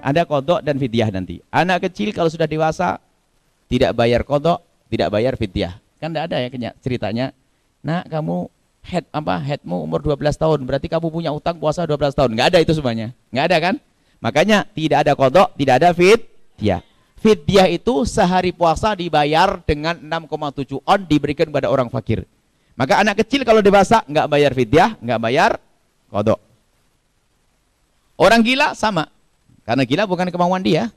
ada kodok dan fidyah nanti. Anak kecil kalau sudah dewasa tidak bayar kodok, tidak bayar fidyah. Kan tidak ada ya ceritanya. Nak kamu head apa headmu umur 12 tahun, berarti kamu punya utang puasa 12 tahun. Nggak ada itu semuanya. Nggak ada kan? Makanya tidak ada kodok, tidak ada fidyah. Fidyah itu sehari puasa dibayar dengan 6,7 on diberikan kepada orang fakir. Maka anak kecil kalau dewasa nggak bayar fidyah, nggak bayar kodok. Orang gila sama. Karena gila bukan kemauan dia.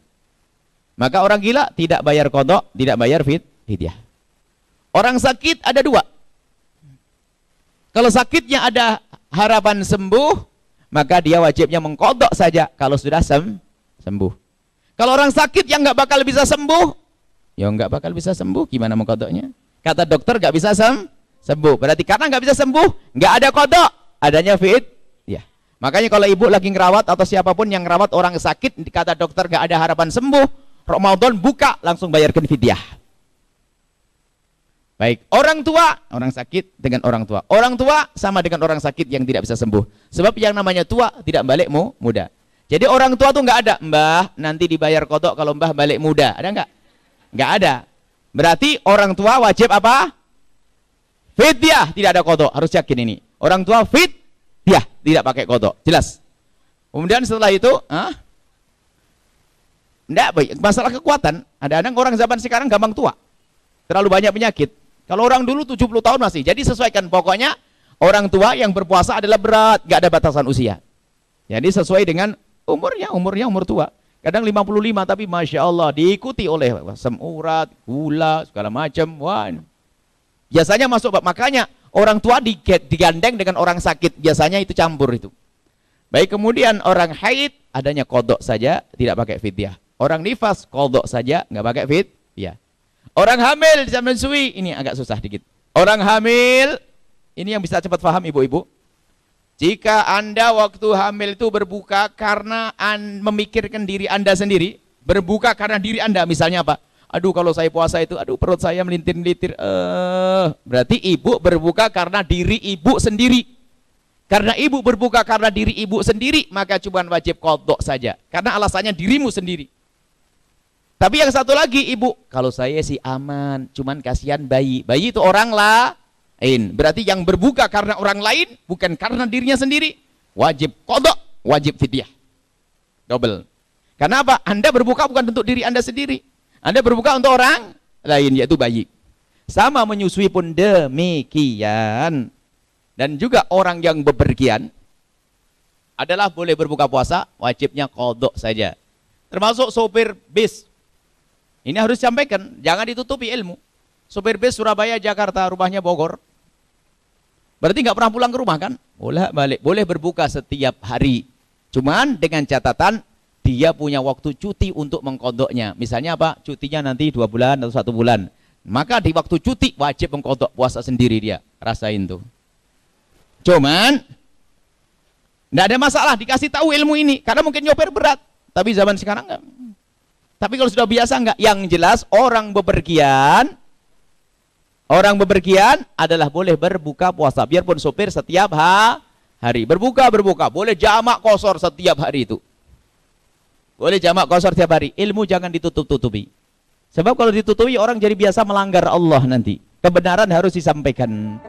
Maka orang gila tidak bayar kodok, tidak bayar fid, fidyah. Orang sakit ada dua. Kalau sakitnya ada harapan sembuh, maka dia wajibnya mengkodok saja kalau sudah sem sembuh. Kalau orang sakit yang nggak bakal bisa sembuh, ya nggak bakal bisa sembuh, gimana mengkodoknya? Kata dokter nggak bisa sem sembuh. Berarti karena nggak bisa sembuh, nggak ada kodok, adanya fit. Ya. Makanya kalau ibu lagi ngerawat atau siapa pun yang ngerawat orang sakit, kata dokter nggak ada harapan sembuh, Ramadan buka langsung bayarkan fidyah. Baik, orang tua, orang sakit dengan orang tua. Orang tua sama dengan orang sakit yang tidak bisa sembuh. Sebab yang namanya tua tidak balik mu, muda. Jadi orang tua tuh nggak ada, mbah nanti dibayar kodok kalau mbah balik muda. Ada nggak? Nggak ada. Berarti orang tua wajib apa? Fidyah, tidak ada kodok. Harus yakin ini. Orang tua fit, dia tidak pakai kodok. Jelas. Kemudian setelah itu, ah, enggak, baik. masalah kekuatan. Ada anak orang zaman sekarang gampang tua. Terlalu banyak penyakit. Kalau orang dulu 70 tahun masih. Jadi sesuaikan. Pokoknya orang tua yang berpuasa adalah berat. Gak ada batasan usia. Jadi sesuai dengan umurnya. Umurnya umur tua. Kadang 55 tapi Masya Allah diikuti oleh asam urat, gula, segala macam. Wah. Biasanya masuk. Makanya orang tua digandeng dengan orang sakit. Biasanya itu campur itu. Baik kemudian orang haid adanya kodok saja tidak pakai fidyah. Orang nifas kodok saja nggak pakai fit. Ya. Orang hamil zaman sui ini agak susah dikit. Orang hamil ini yang bisa cepat paham ibu-ibu. Jika anda waktu hamil itu berbuka karena an memikirkan diri anda sendiri, berbuka karena diri anda, misalnya apa? Aduh kalau saya puasa itu, aduh perut saya melintir-melintir. Eh, berarti ibu berbuka karena diri ibu sendiri. Karena ibu berbuka karena diri ibu sendiri, maka cuma wajib kodok saja. Karena alasannya dirimu sendiri. Tapi yang satu lagi ibu, kalau saya sih aman, cuman kasihan bayi. Bayi itu orang lain. Berarti yang berbuka karena orang lain, bukan karena dirinya sendiri. Wajib kodok, wajib fidyah. Double. Karena apa? Anda berbuka bukan untuk diri Anda sendiri. Anda berbuka untuk orang lain, yaitu bayi. Sama menyusui pun demikian. Dan juga orang yang bepergian adalah boleh berbuka puasa, wajibnya kodok saja. Termasuk sopir bis. Ini harus disampaikan, jangan ditutupi ilmu. Sopir bis Surabaya, Jakarta, rumahnya Bogor. Berarti nggak pernah pulang ke rumah kan? Boleh balik, boleh berbuka setiap hari. Cuman dengan catatan dia punya waktu cuti untuk mengkodoknya. Misalnya apa? Cutinya nanti dua bulan atau satu bulan. Maka di waktu cuti wajib mengkodok puasa sendiri dia. Rasain tuh. Cuman tidak ada masalah dikasih tahu ilmu ini karena mungkin nyopir berat, tapi zaman sekarang enggak. Tapi kalau sudah biasa enggak, yang jelas orang bepergian orang bepergian adalah boleh berbuka puasa biarpun sopir setiap ha hari. Berbuka berbuka, boleh jamak kosor setiap hari itu. Boleh jamak kosor setiap hari. Ilmu jangan ditutup-tutupi. Sebab kalau ditutupi orang jadi biasa melanggar Allah nanti. Kebenaran harus disampaikan.